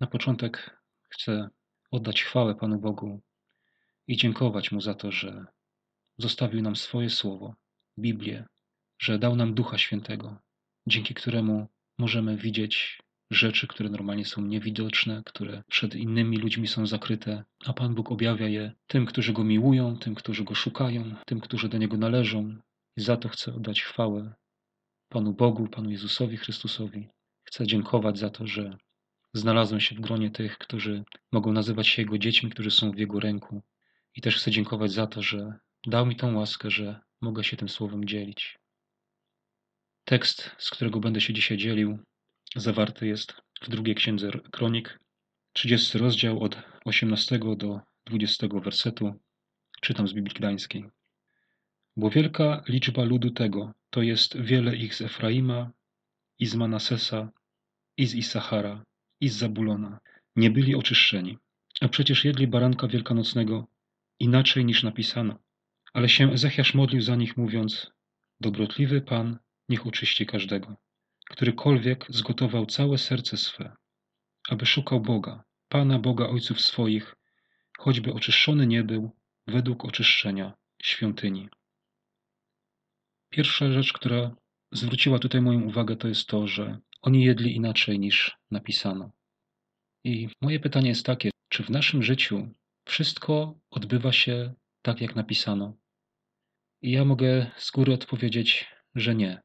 Na początek chcę oddać chwałę Panu Bogu i dziękować Mu za to, że zostawił nam swoje słowo, Biblię, że dał nam Ducha Świętego, dzięki któremu możemy widzieć rzeczy, które normalnie są niewidoczne, które przed innymi ludźmi są zakryte, a Pan Bóg objawia je tym, którzy Go miłują, tym, którzy Go szukają, tym, którzy do Niego należą. I za to chcę oddać chwałę Panu Bogu, Panu Jezusowi Chrystusowi. Chcę dziękować za to, że znalazłem się w gronie tych, którzy mogą nazywać się Jego dziećmi, którzy są w Jego ręku. I też chcę dziękować za to, że dał mi tą łaskę, że mogę się tym słowem dzielić. Tekst, z którego będę się dzisiaj dzielił, zawarty jest w drugiej księdze Kronik, 30 rozdział od 18 do 20 wersetu. Czytam z Biblii Gdańskiej. Bo wielka liczba ludu tego, to jest wiele ich z Efraima, i z Manasesa, i z Isachara, i Zabulona, nie byli oczyszczeni. A przecież jedli baranka wielkanocnego inaczej niż napisano. Ale się Ezechiasz modlił za nich, mówiąc: Dobrotliwy Pan niech oczyści każdego, którykolwiek zgotował całe serce swe, aby szukał Boga, Pana Boga ojców swoich, choćby oczyszczony nie był według oczyszczenia świątyni. Pierwsza rzecz, która zwróciła tutaj moją uwagę, to jest to, że oni jedli inaczej niż napisano. I moje pytanie jest takie, czy w naszym życiu wszystko odbywa się tak, jak napisano? I ja mogę z góry odpowiedzieć, że nie.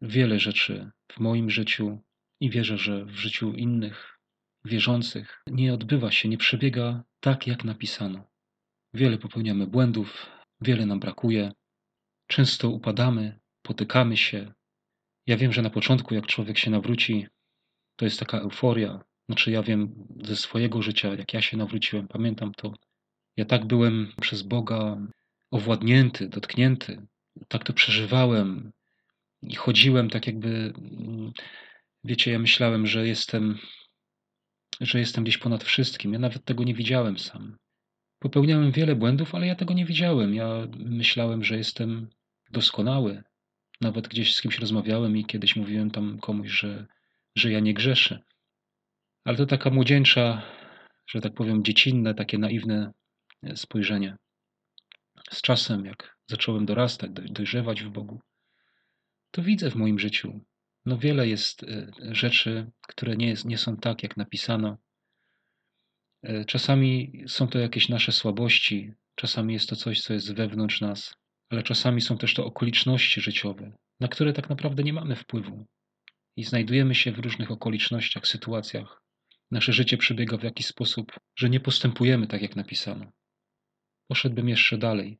Wiele rzeczy w moim życiu i wierzę, że w życiu innych wierzących nie odbywa się, nie przebiega tak, jak napisano. Wiele popełniamy błędów, wiele nam brakuje, często upadamy, potykamy się. Ja wiem, że na początku, jak człowiek się nawróci, to jest taka euforia. Znaczy, ja wiem ze swojego życia, jak ja się nawróciłem, pamiętam to. Ja tak byłem przez Boga owładnięty, dotknięty. Tak to przeżywałem i chodziłem tak jakby, wiecie, ja myślałem, że jestem, że jestem gdzieś ponad wszystkim. Ja nawet tego nie widziałem sam. Popełniałem wiele błędów, ale ja tego nie widziałem. Ja myślałem, że jestem doskonały. Nawet gdzieś z kimś rozmawiałem i kiedyś mówiłem tam komuś, że, że ja nie grzeszę. Ale to taka młodzieńcza, że tak powiem, dziecinne, takie naiwne spojrzenie. Z czasem, jak zacząłem dorastać, dojrzewać w Bogu, to widzę w moim życiu, no wiele jest e, rzeczy, które nie, jest, nie są tak, jak napisano. E, czasami są to jakieś nasze słabości, czasami jest to coś, co jest wewnątrz nas, ale czasami są też to okoliczności życiowe, na które tak naprawdę nie mamy wpływu. I znajdujemy się w różnych okolicznościach, sytuacjach. Nasze życie przebiega w jakiś sposób, że nie postępujemy tak, jak napisano. Poszedłbym jeszcze dalej.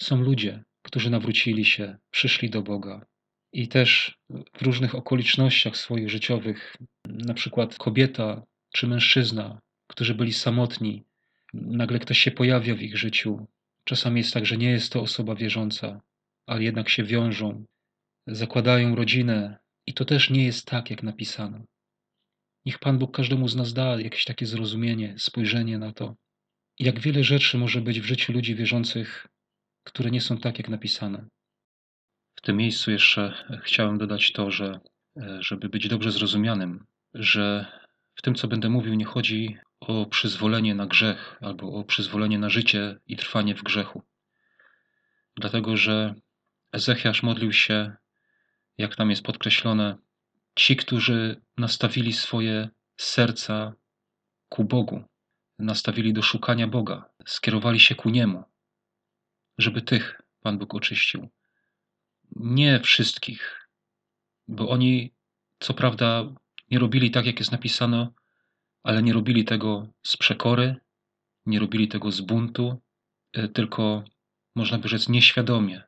Są ludzie, którzy nawrócili się, przyszli do Boga i też w różnych okolicznościach swoich życiowych, na przykład kobieta czy mężczyzna, którzy byli samotni, nagle ktoś się pojawia w ich życiu. Czasami jest tak, że nie jest to osoba wierząca, ale jednak się wiążą, zakładają rodzinę i to też nie jest tak, jak napisano. Niech Pan Bóg każdemu z nas da jakieś takie zrozumienie, spojrzenie na to, jak wiele rzeczy może być w życiu ludzi wierzących, które nie są tak, jak napisane. W tym miejscu jeszcze chciałem dodać to, że e, żeby być dobrze zrozumianym, że w tym, co będę mówił, nie chodzi o przyzwolenie na grzech albo o przyzwolenie na życie i trwanie w grzechu. Dlatego, że Ezechiasz modlił się, jak tam jest podkreślone, ci, którzy nastawili swoje serca ku Bogu, nastawili do szukania Boga, skierowali się ku Niemu, żeby tych Pan Bóg oczyścił. Nie wszystkich, bo oni, co prawda, nie robili tak, jak jest napisano, ale nie robili tego z przekory, nie robili tego z buntu, e, tylko można by rzec nieświadomie.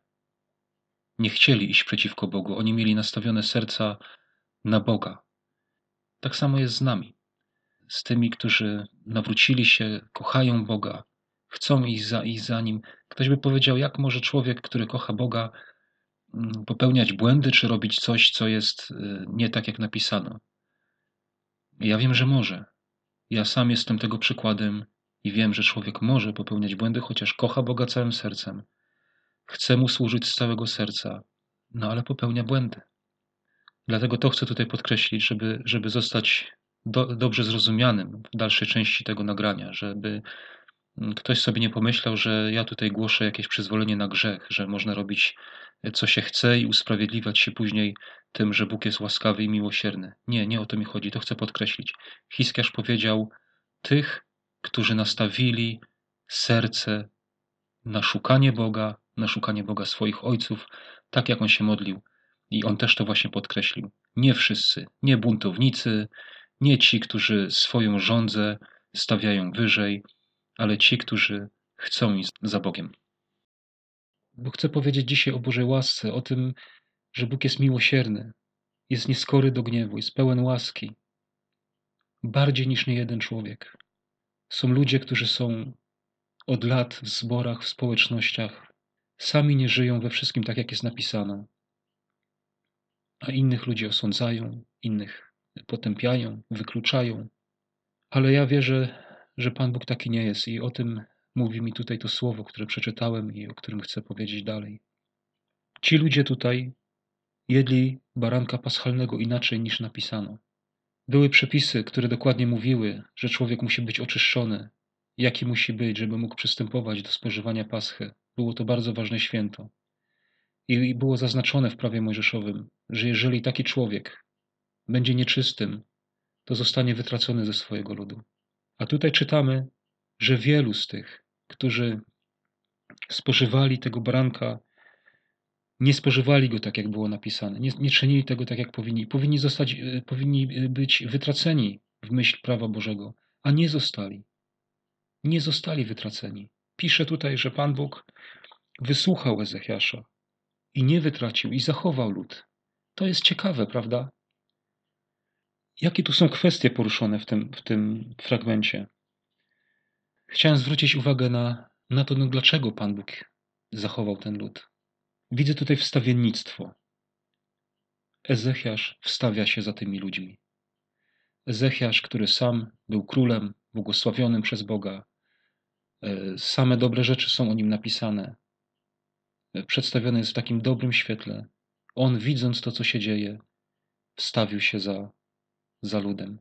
Nie chcieli iść przeciwko Bogu, oni mieli nastawione serca na Boga. Tak samo jest z nami, z tymi, którzy nawrócili się, kochają Boga, chcą iść za, iść za Nim. Ktoś by powiedział, jak może człowiek, który kocha Boga, mm, popełniać błędy, czy robić coś, co jest y, nie tak, jak napisano. Ja wiem, że może. Ja sam jestem tego przykładem i wiem, że człowiek może popełniać błędy, chociaż kocha Boga całym sercem. Chce mu służyć z całego serca, no ale popełnia błędy. Dlatego to chcę tutaj podkreślić, żeby, żeby zostać do, dobrze zrozumianym w dalszej części tego nagrania, żeby ktoś sobie nie pomyślał, że ja tutaj głoszę jakieś przyzwolenie na grzech, że można robić co się chce i usprawiedliwiać się później tym, że Bóg jest łaskawy i miłosierny. Nie, nie o to mi chodzi, to chcę podkreślić. Hiskiarz powiedział tych, którzy nastawili serce na szukanie Boga, na szukanie Boga swoich ojców, tak jak on się modlił. I on też to właśnie podkreślił. Nie wszyscy, nie buntownicy, nie ci, którzy swoją żądzę stawiają wyżej, ale ci, którzy chcą iść za Bogiem. Bo chcę powiedzieć dzisiaj o Bożej łasce, o tym, że Bóg jest miłosierny, jest nieskory do gniewu, jest pełen łaski. Bardziej niż niejeden człowiek. Są ludzie, którzy są od lat w zborach, w społecznościach, sami nie żyją we wszystkim tak, jak jest napisane, a innych ludzi osądzają, innych potępiają, wykluczają. Ale ja wierzę, że Pan Bóg taki nie jest i o tym mówi mi tutaj to słowo, które przeczytałem i o którym chcę powiedzieć dalej. Ci ludzie tutaj jedli baranka paschalnego inaczej niż napisano. Były przepisy, które dokładnie mówiły, że człowiek musi być oczyszczony, jaki musi być, żeby mógł przystępować do spożywania paschy. Było to bardzo ważne święto. I było zaznaczone w prawie mojżeszowym, że jeżeli taki człowiek będzie nieczystym, to zostanie wytracony ze swojego ludu. A tutaj czytamy, że wielu z tych, którzy spożywali tego baranka, nie spożywali go tak, jak było napisane, nie, nie czynili tego tak, jak powinni. Powinni, zostać, e, powinni być wytraceni w myśl prawa Bożego, a nie zostali. Nie zostali wytraceni. Pisze tutaj, że Pan Bóg wysłuchał Ezechiasza i nie wytracił i zachował lud. To jest ciekawe, prawda? Jakie tu są kwestie poruszone w tym, w tym fragmencie? Chciałem zwrócić uwagę na, na to, no dlaczego Pan Bóg zachował ten lud. Widzę tutaj wstawiennictwo. Ezechiasz wstawia się za tymi ludźmi. Ezechiasz, który sam był królem, błogosławionym przez Boga. E, same dobre rzeczy są o nim napisane. E, przedstawiony jest w takim dobrym świetle. On, widząc to, co się dzieje, wstawił się za, za ludem.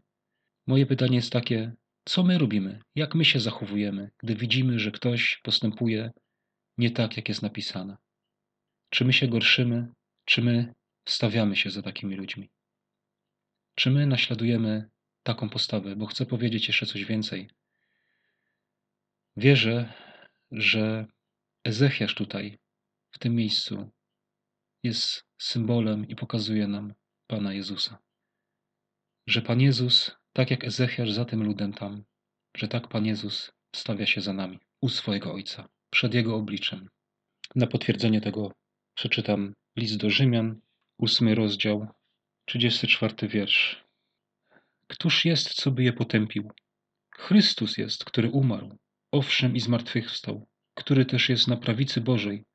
Moje pytanie jest takie: co my robimy? Jak my się zachowujemy, gdy widzimy, że ktoś postępuje nie tak, jak jest napisane? Czy my się gorszymy, czy my stawiamy się za takimi ludźmi? Czy my naśladujemy taką postawę? Bo chcę powiedzieć jeszcze coś więcej. Wierzę, że Ezechiasz tutaj, w tym miejscu, jest symbolem i pokazuje nam Pana Jezusa. Że Pan Jezus tak jak Ezechiasz za tym ludem tam, że tak Pan Jezus stawia się za nami, u swojego Ojca, przed Jego obliczem. Na potwierdzenie tego przeczytam list do Rzymian, ósmy rozdział, 34 wiersz. Któż jest, co by je potępił? Chrystus jest, który umarł, owszem i zmartwychwstał, który też jest na prawicy Bożej,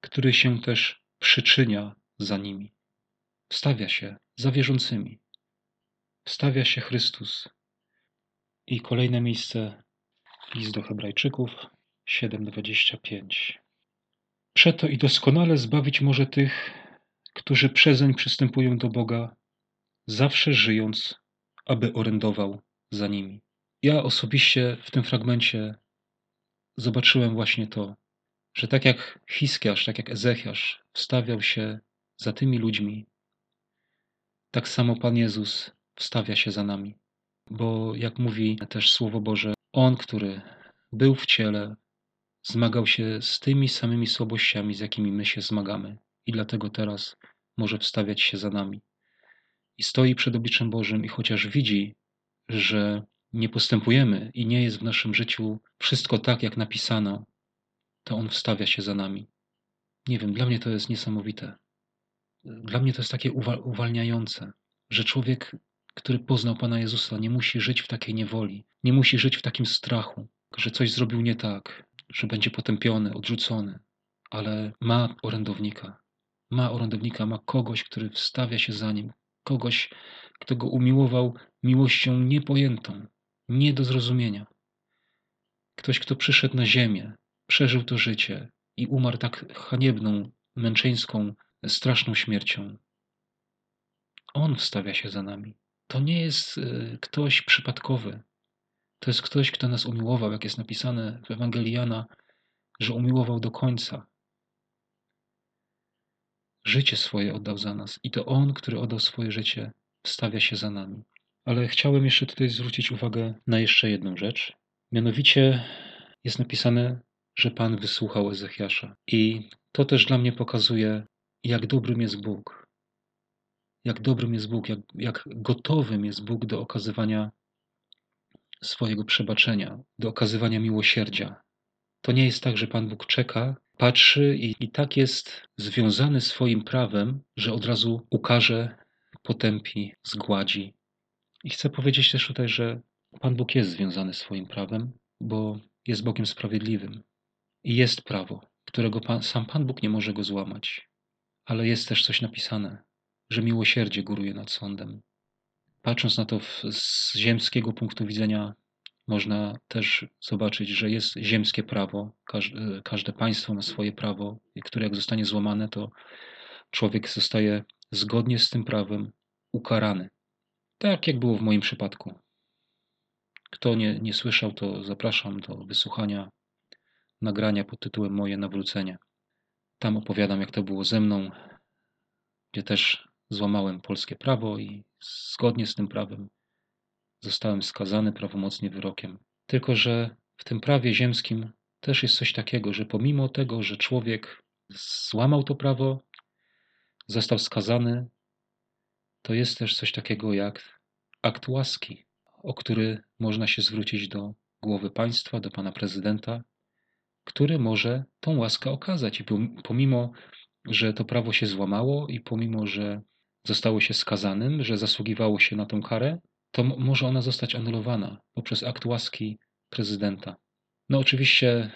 który się też przyczynia za nimi. Wstawia się za wierzącymi, stawia się Chrystus. I kolejne miejsce, list do Hebrajczyków 7:25. Przeto i doskonale zbawić może tych, którzy przezeń przystępują do Boga, zawsze żyjąc, aby orędował za nimi. Ja osobiście w tym fragmencie zobaczyłem właśnie to, że tak jak Hiskiarz, tak jak Ezechiasz wstawiał się za tymi ludźmi, tak samo Pan Jezus wstawia się za nami. Bo jak mówi też Słowo Boże, On, który był w ciele, zmagał się z tymi samymi słabościami, z jakimi my się zmagamy, i dlatego teraz może wstawiać się za nami. I stoi przed obliczem Bożym, i chociaż widzi, że nie postępujemy i nie jest w naszym życiu wszystko tak, jak napisano, to On wstawia się za nami. Nie wiem, dla mnie to jest niesamowite. Dla mnie to jest takie uwalniające, że człowiek który poznał Pana Jezusa, nie musi żyć w takiej niewoli, nie musi żyć w takim strachu, że coś zrobił nie tak, że będzie potępiony, odrzucony, ale ma orędownika. Ma orędownika, ma kogoś, który wstawia się za nim, kogoś, kto go umiłował miłością niepojętą, nie do zrozumienia. Ktoś, kto przyszedł na ziemię, przeżył to życie i umarł tak haniebną, męczeńską, straszną śmiercią. On wstawia się za nami. To nie jest y, ktoś przypadkowy. To jest ktoś, kto nas umiłował, jak jest napisane w Ewangelii Jana, że umiłował do końca. Życie swoje oddał za nas i to On, który oddał swoje życie, wstawia się za nami. Ale chciałem jeszcze tutaj zwrócić uwagę na jeszcze jedną rzecz. Mianowicie jest napisane, że Pan wysłuchał Ezechiasza. I to też dla mnie pokazuje, jak dobrym jest Bóg. Jak dobrym jest Bóg, jak, jak gotowym jest Bóg do okazywania swojego przebaczenia, do okazywania miłosierdzia. To nie jest tak, że Pan Bóg czeka, patrzy i, i tak jest związany swoim prawem, że od razu ukaże, potępi, zgładzi. I chcę powiedzieć też tutaj, że Pan Bóg jest związany swoim prawem, bo jest Bogiem sprawiedliwym. I jest prawo, którego pan, sam Pan Bóg nie może go złamać. Ale jest też coś napisane, że miłosierdzie góruje nad sądem. Patrząc na to z ziemskiego punktu widzenia, można też zobaczyć, że jest ziemskie prawo. Każde, każde państwo ma swoje prawo, które jak zostanie złamane, to człowiek zostaje zgodnie z tym prawem ukarany. Tak jak było w moim przypadku. Kto nie, nie słyszał, to zapraszam do wysłuchania nagrania pod tytułem Moje nawrócenie. Tam opowiadam, jak to było ze mną, gdzie też złamałem polskie prawo i zgodnie z tym prawem zostałem skazany prawomocnie wyrokiem. Tylko, że w tym prawie ziemskim też jest coś takiego, że pomimo tego, że człowiek złamał to prawo, został skazany, to jest też coś takiego jak akt łaski, o który można się zwrócić do głowy państwa, do pana prezydenta, który może tą łaskę okazać. I pomimo, że to prawo się złamało i pomimo, że zostało się skazanym, że zasługiwało się na tą karę, to może ona zostać anulowana poprzez akt łaski prezydenta. No oczywiście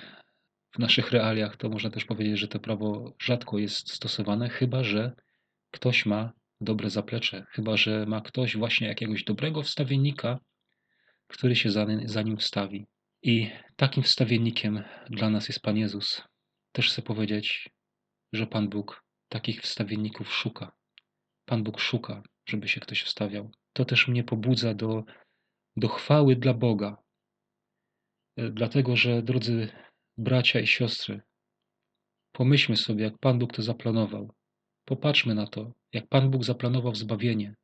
w naszych realiach to można też powiedzieć, że to prawo rzadko jest stosowane, chyba że ktoś ma dobre zaplecze, chyba że ma ktoś właśnie jakiegoś dobrego wstawiennika, który się za, za nim wstawi. I takim wstawiennikiem dla nas jest Pan Jezus. Też chcę powiedzieć, że Pan Bóg takich wstawienników szuka. Pan Bóg szuka, żeby się ktoś wstawiał. To też mnie pobudza do, do chwały dla Boga. E, dlatego, że drodzy bracia i siostry, pomyślmy sobie, jak Pan Bóg to zaplanował. Popatrzmy na to, jak Pan Bóg zaplanował zbawienie.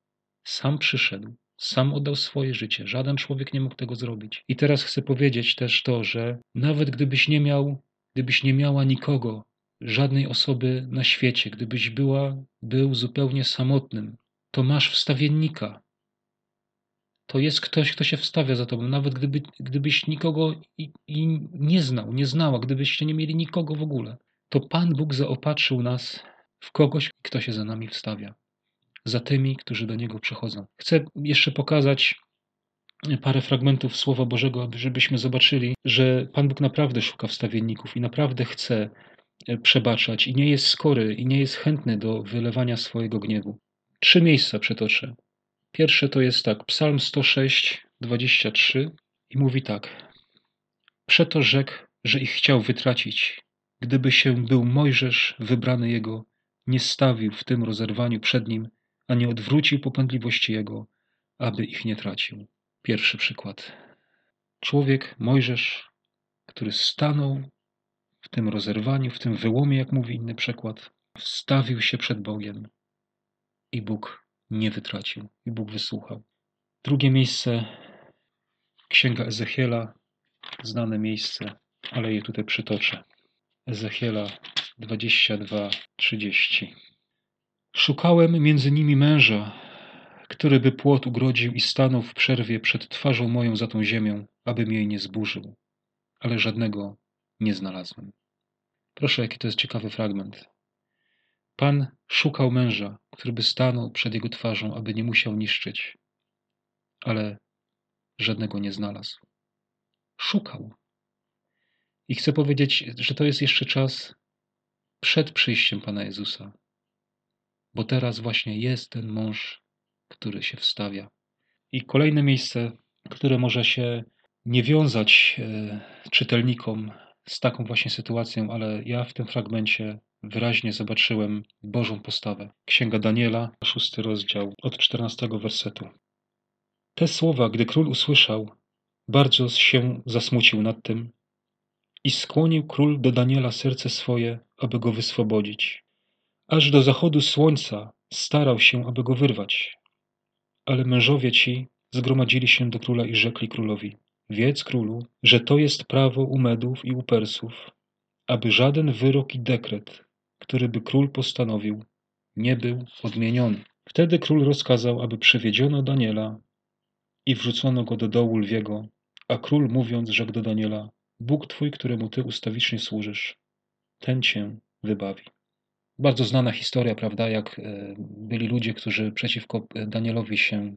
Sam przyszedł, sam oddał swoje życie. Żaden człowiek nie mógł tego zrobić. I teraz chcę powiedzieć też to, że nawet gdybyś nie miał, gdybyś nie miała nikogo, żadnej osoby na świecie, gdybyś była, był zupełnie samotnym, to masz wstawiennika. To jest ktoś, kto się wstawia za tobą, nawet gdyby, gdybyś nikogo i, i nie znał, nie znała, gdybyście nie mieli nikogo w ogóle. To Pan Bóg zaopatrzył nas w kogoś, kto się za nami wstawia za tymi, którzy do Niego przychodzą. Chcę jeszcze pokazać parę fragmentów Słowa Bożego, żebyśmy zobaczyli, że Pan Bóg naprawdę szuka wstawienników i naprawdę chce przebaczać i nie jest skory i nie jest chętny do wylewania swojego gniewu. Trzy miejsca przetoczę. Pierwsze to jest tak, Psalm 106, 23 i mówi tak. Przeto rzekł, że ich chciał wytracić. Gdyby się był Mojżesz, wybrany jego, nie stawił w tym rozerwaniu przed nim, a nie odwrócił popędliwości jego, aby ich nie tracił. Pierwszy przykład. Człowiek, Mojżesz, który stanął w tym rozerwaniu, w tym wyłomie, jak mówi inny przykład, wstawił się przed Bogiem i Bóg nie wytracił, i Bóg wysłuchał. Drugie miejsce, Księga Ezechiela, znane miejsce, ale je tutaj przytoczę. Ezechiela 22, 30. Szukałem między nimi męża, który by płot ugrodził i stanął w przerwie przed twarzą moją za tą ziemią, abym jej nie zburzył. Ale żadnego nie znalazłem. Proszę, jaki to jest ciekawy fragment. Pan szukał męża, który by stanął przed jego twarzą, aby nie musiał niszczyć, ale żadnego nie znalazł. Szukał. I chcę powiedzieć, że to jest jeszcze czas przed przyjściem Pana Jezusa bo teraz właśnie jest ten mąż, który się wstawia. I kolejne miejsce, które może się nie wiązać e, czytelnikom z taką właśnie sytuacją, ale ja w tym fragmencie wyraźnie zobaczyłem Bożą postawę. Księga Daniela, szósty rozdział, od czternastego wersetu. Te słowa, gdy król usłyszał, bardzo się zasmucił nad tym i skłonił król do Daniela serce swoje, aby go wyswobodzić. Aż do zachodu słońca starał się, aby go wyrwać. Ale mężowie ci zgromadzili się do króla i rzekli królowi: Wiedz, królu, że to jest prawo u Medów i u Persów, aby żaden wyrok i dekret, który by król postanowił, nie był odmieniony. Wtedy król rozkazał, aby przewiedziono Daniela i wrzucono go do dołu lwiego, a król mówiąc, rzekł do Daniela, Bóg Twój, któremu Ty ustawicznie służysz, ten Cię wybawi. Bardzo znana historia, prawda, jak e, byli ludzie, którzy przeciwko Danielowi się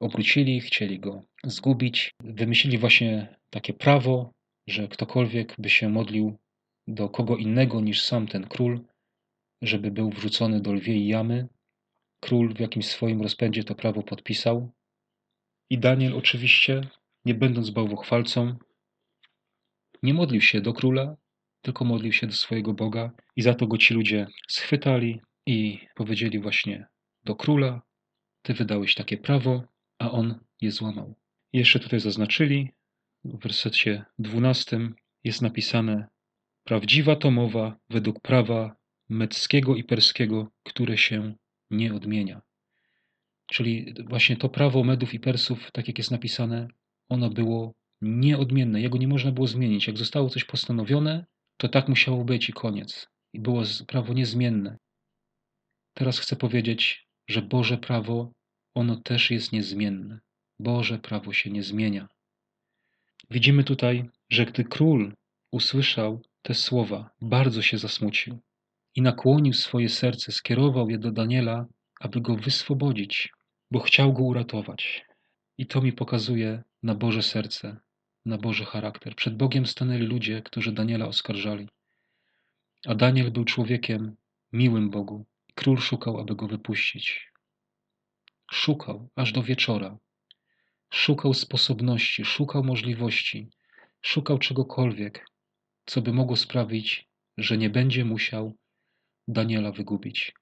obrócili, chcieli go zgubić. Wymyślili właśnie takie prawo, że ktokolwiek by się modlił do kogo innego niż sam ten król, żeby był wrzucony do lwiej jamy. Król w jakimś swoim rozpędzie to prawo podpisał. I Daniel oczywiście, nie będąc bałwochwalcą, nie modlił się do króla, tylko modlił się do swojego Boga i za to go ci ludzie schwytali i powiedzieli właśnie do króla, ty wydałeś takie prawo, a on je złamał. Jeszcze tutaj zaznaczyli, w wersecie 12 jest napisane Prawdziwa to mowa według prawa meckiego i perskiego, które się nie odmienia. Czyli właśnie to prawo Medów i Persów, tak jak jest napisane, ono było nieodmienne, jego nie można było zmienić. Jak zostało coś postanowione, to tak musiało być i koniec. I było prawo niezmienne. Teraz chcę powiedzieć, że Boże prawo, ono też jest niezmienne. Boże prawo się nie zmienia. Widzimy tutaj, że gdy król usłyszał te słowa, bardzo się zasmucił i nakłonił swoje serce, skierował je do Daniela, aby go wyswobodzić, bo chciał go uratować. I to mi pokazuje na Boże serce, na Boży charakter. Przed Bogiem stanęli ludzie, którzy Daniela oskarżali. A Daniel był człowiekiem miłym Bogu. Król szukał, aby go wypuścić. Szukał aż do wieczora. Szukał sposobności, szukał możliwości, szukał czegokolwiek, co by mogło sprawić, że nie będzie musiał Daniela wygubić.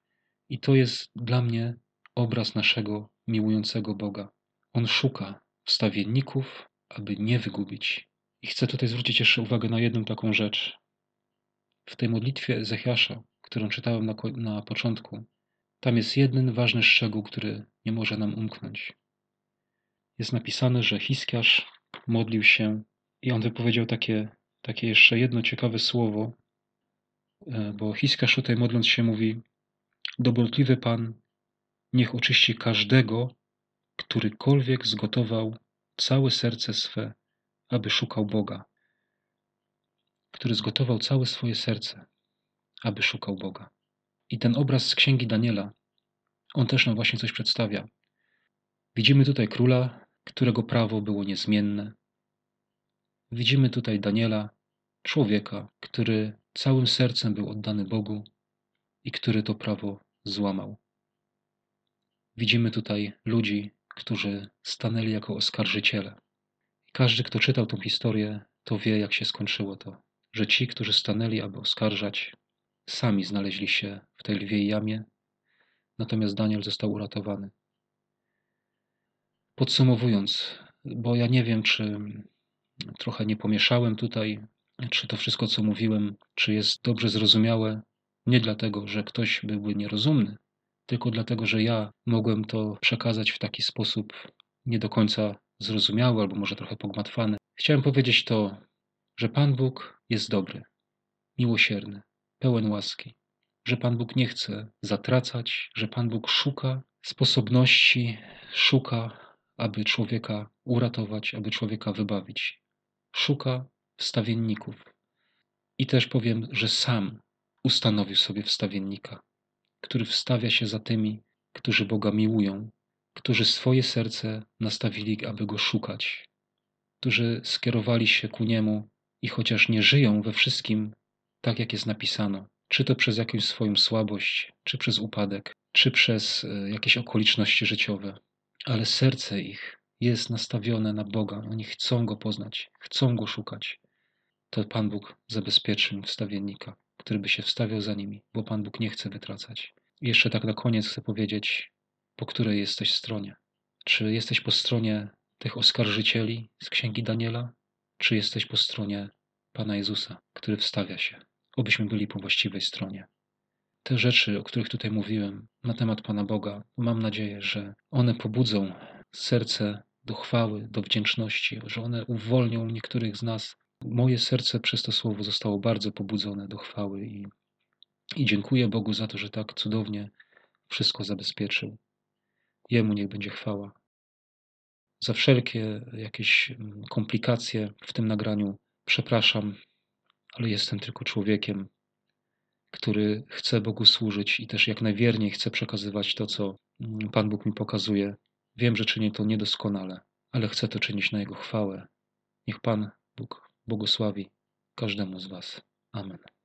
I to jest dla mnie obraz naszego miłującego Boga. On szuka wstawienników, aby nie wygubić. I chcę tutaj zwrócić jeszcze uwagę na jedną taką rzecz. W tej modlitwie Ezechiasza, którą czytałem na, na początku, tam jest jeden ważny szczegół, który nie może nam umknąć. Jest napisane, że Hiskiarz modlił się i on wypowiedział takie, takie jeszcze jedno ciekawe słowo, e, bo Hiskiarz tutaj modląc się mówi Dobrotliwy Pan niech oczyści każdego, którykolwiek zgotował całe serce swe, aby szukał Boga, który zgotował całe swoje serce, aby szukał Boga. I ten obraz z księgi Daniela, on też nam właśnie coś przedstawia. Widzimy tutaj króla, którego prawo było niezmienne. Widzimy tutaj Daniela, człowieka, który całym sercem był oddany Bogu i który to prawo złamał. Widzimy tutaj ludzi, którzy stanęli jako oskarżyciele. Każdy, kto czytał tą historię, to wie, jak się skończyło to, że ci, którzy stanęli, aby oskarżać, sami znaleźli się w tej lwiej jamie, natomiast Daniel został uratowany. Podsumowując, bo ja nie wiem, czy trochę nie pomieszałem tutaj, czy to wszystko, co mówiłem, czy jest dobrze zrozumiałe, nie dlatego, że ktoś byłby nierozumny, tylko dlatego, że ja mogłem to przekazać w taki sposób nie do końca zrozumiały albo może trochę pogmatwany. Chciałem powiedzieć to, że Pan Bóg jest dobry, miłosierny, pełen łaski, że Pan Bóg nie chce zatracać, że Pan Bóg szuka sposobności, szuka, aby człowieka uratować, aby człowieka wybawić. Szuka wstawienników. I też powiem, że sam ustanowił sobie wstawiennika który wstawia się za tymi, którzy Boga miłują, którzy swoje serce nastawili, aby Go szukać, którzy skierowali się ku Niemu i chociaż nie żyją we wszystkim tak, jak jest napisano, czy to przez jakąś swoją słabość, czy przez upadek, czy przez e, jakieś okoliczności życiowe, ale serce ich jest nastawione na Boga. Oni chcą Go poznać, chcą Go szukać. To Pan Bóg zabezpieczy im wstawiennika który by się wstawiał za nimi, bo Pan Bóg nie chce wytracać. I jeszcze tak na koniec chcę powiedzieć, po której jesteś stronie. Czy jesteś po stronie tych oskarżycieli z księgi Daniela, czy jesteś po stronie Pana Jezusa, który wstawia się? Obyśmy byli po właściwej stronie. Te rzeczy, o których tutaj mówiłem na temat Pana Boga, mam nadzieję, że one pobudzą serce do chwały, do wdzięczności, że one uwolnią niektórych z nas. Moje serce przez to słowo zostało bardzo pobudzone do chwały i, i dziękuję Bogu za to, że tak cudownie wszystko zabezpieczył. Jemu niech będzie chwała. Za wszelkie jakieś mm, komplikacje w tym nagraniu przepraszam, ale jestem tylko człowiekiem, który chce Bogu służyć i też jak najwierniej chce przekazywać to, co mm, Pan Bóg mi pokazuje. Wiem, że czynię to niedoskonale, ale chcę to czynić na Jego chwałę. Niech Pan Bóg błogosławi każdemu z Was. Amen.